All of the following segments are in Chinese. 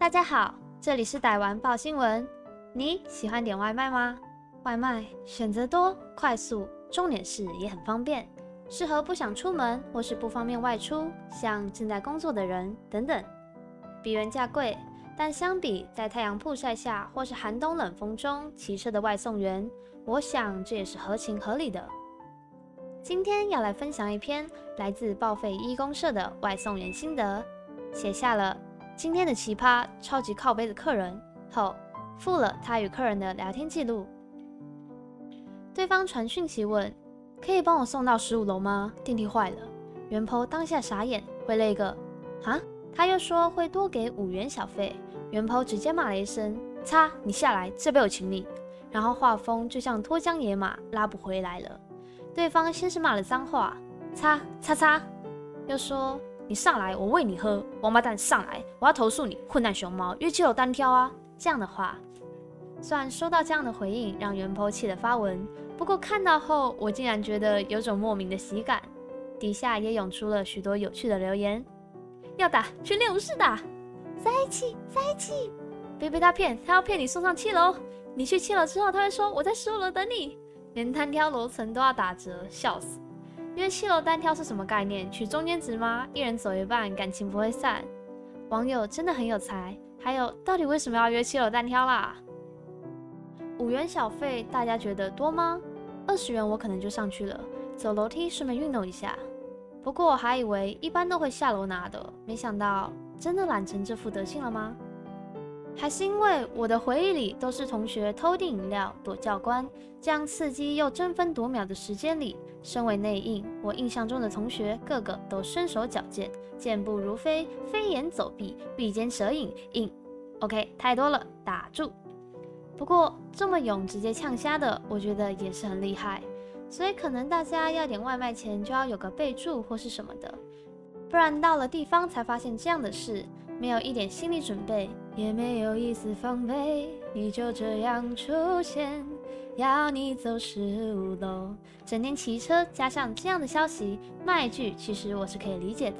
大家好，这里是逮完报新闻。你喜欢点外卖吗？外卖选择多、快速，重点是也很方便，适合不想出门或是不方便外出，像正在工作的人等等。比原价贵，但相比在太阳曝晒下或是寒冬冷风中骑车的外送员，我想这也是合情合理的。今天要来分享一篇来自报废一公社的外送员心得，写下了今天的奇葩超级靠背的客人后，附了他与客人的聊天记录。对方传讯息问：“可以帮我送到十五楼吗？电梯坏了。”袁坡当下傻眼，回了一个：“啊？”他又说会多给五元小费。袁坡直接骂了一声：“擦，你下来，这杯我请你。”然后画风就像脱缰野马，拉不回来了。对方先是骂了脏话：“擦擦擦”，又说：“你上来，我喂你喝。”王八蛋上来，我要投诉你，混蛋熊猫，约七楼单挑啊！这样的话。虽然收到这样的回应，让袁坡气得发文，不过看到后，我竟然觉得有种莫名的喜感。底下也涌出了许多有趣的留言：要打去练武室打，在一起在一起，别被他骗，他要骗你送上七楼。你去七楼之后，他会说我在十五楼等你，连单挑楼层都要打折，笑死！因为七楼单挑是什么概念？取中间值吗？一人走一半，感情不会散。网友真的很有才。还有，到底为什么要约七楼单挑啦？五元小费，大家觉得多吗？二十元我可能就上去了，走楼梯顺便运动一下。不过我还以为一般都会下楼拿的，没想到真的懒成这副德性了吗？还是因为我的回忆里都是同学偷订饮料躲教官，这样刺激又争分夺秒的时间里，身为内应，我印象中的同学个个都身手矫健，健步如飞，飞檐走壁，壁间蛇影影。OK，太多了，打住。不过这么勇直接呛瞎的，我觉得也是很厉害。所以可能大家要点外卖前就要有个备注或是什么的，不然到了地方才发现这样的事，没有一点心理准备，也没有一丝防备，你就这样出现，要你走十五楼，整天骑车加上这样的消息，骂一句，其实我是可以理解的。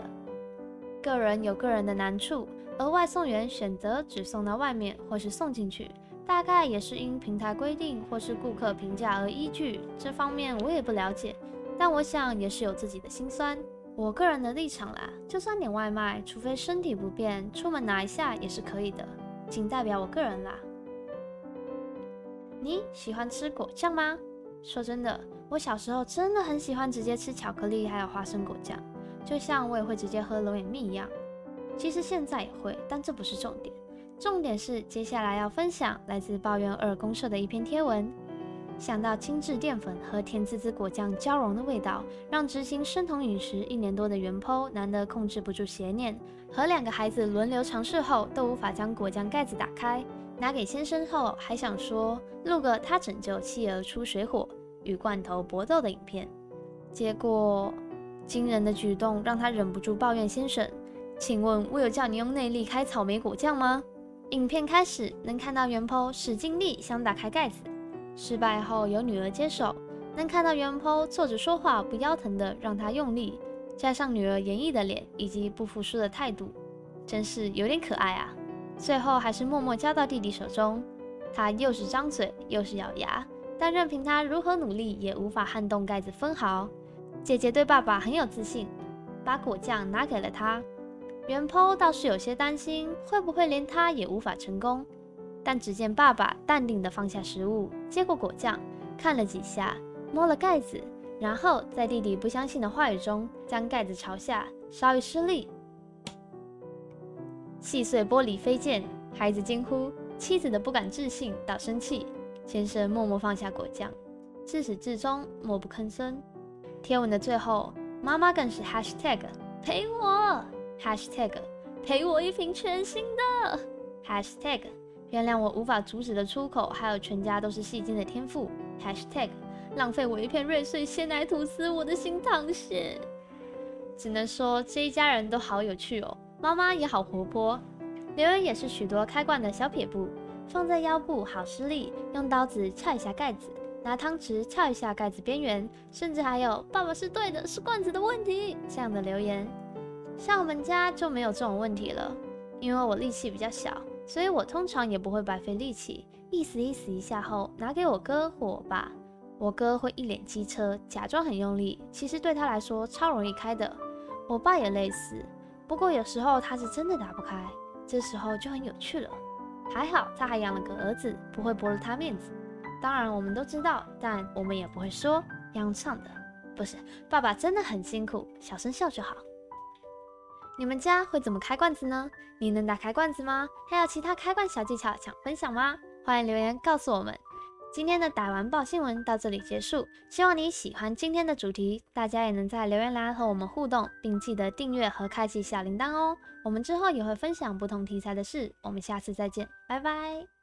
个人有个人的难处，而外送员选择只送到外面或是送进去。大概也是因平台规定或是顾客评价而依据，这方面我也不了解，但我想也是有自己的心酸。我个人的立场啦，就算点外卖，除非身体不便，出门拿一下也是可以的，仅代表我个人啦。你喜欢吃果酱吗？说真的，我小时候真的很喜欢直接吃巧克力还有花生果酱，就像我也会直接喝龙眼蜜一样。其实现在也会，但这不是重点。重点是，接下来要分享来自抱怨二公社的一篇贴文。想到精致淀粉和甜滋滋果酱交融的味道，让执行生酮饮食一年多的原 PO 难得控制不住邪念，和两个孩子轮流尝试后都无法将果酱盖子打开。拿给先生后，还想说录个他拯救妻儿出水火与罐头搏斗的影片。结果惊人的举动让他忍不住抱怨先生：“请问，我有叫你用内力开草莓果酱吗？”影片开始能看到袁坡使尽力想打开盖子，失败后由女儿接手，能看到袁坡坐着说话不腰疼的让他用力，加上女儿严厉的脸以及不服输的态度，真是有点可爱啊。最后还是默默交到弟弟手中，他又是张嘴又是咬牙，但任凭他如何努力也无法撼动盖子分毫。姐姐对爸爸很有自信，把果酱拿给了他。袁坡倒是有些担心，会不会连他也无法成功？但只见爸爸淡定地放下食物，接过果酱，看了几下，摸了盖子，然后在弟弟不相信的话语中，将盖子朝下，稍一失力，细碎玻璃飞溅。孩子惊呼，妻子的不敢置信到生气，先生默默放下果酱，自始至终默不吭声。贴文的最后，妈妈更是 #hashtag 陪我。#hashtag 陪我一瓶全新的 #hashtag 原谅我无法阻止的出口，还有全家都是戏精的天赋 #hashtag 浪费我一片瑞穗鲜奶吐司，我的心淌血。只能说这一家人都好有趣哦，妈妈也好活泼，留言也是许多开罐的小撇步，放在腰部好施力，用刀子撬一下盖子，拿汤匙撬一下盖子边缘，甚至还有爸爸是对的，是罐子的问题这样的留言。像我们家就没有这种问题了，因为我力气比较小，所以我通常也不会白费力气，意思意思一下后拿给我哥或我爸。我哥会一脸机车，假装很用力，其实对他来说超容易开的。我爸也类似，不过有时候他是真的打不开，这时候就很有趣了。还好他还养了个儿子，不会驳了他面子。当然我们都知道，但我们也不会说。央唱的不是爸爸，真的很辛苦，小声笑就好。你们家会怎么开罐子呢？你能打开罐子吗？还有其他开罐小技巧想分享吗？欢迎留言告诉我们。今天的打完爆新闻到这里结束，希望你喜欢今天的主题，大家也能在留言栏和我们互动，并记得订阅和开启小铃铛哦。我们之后也会分享不同题材的事，我们下次再见，拜拜。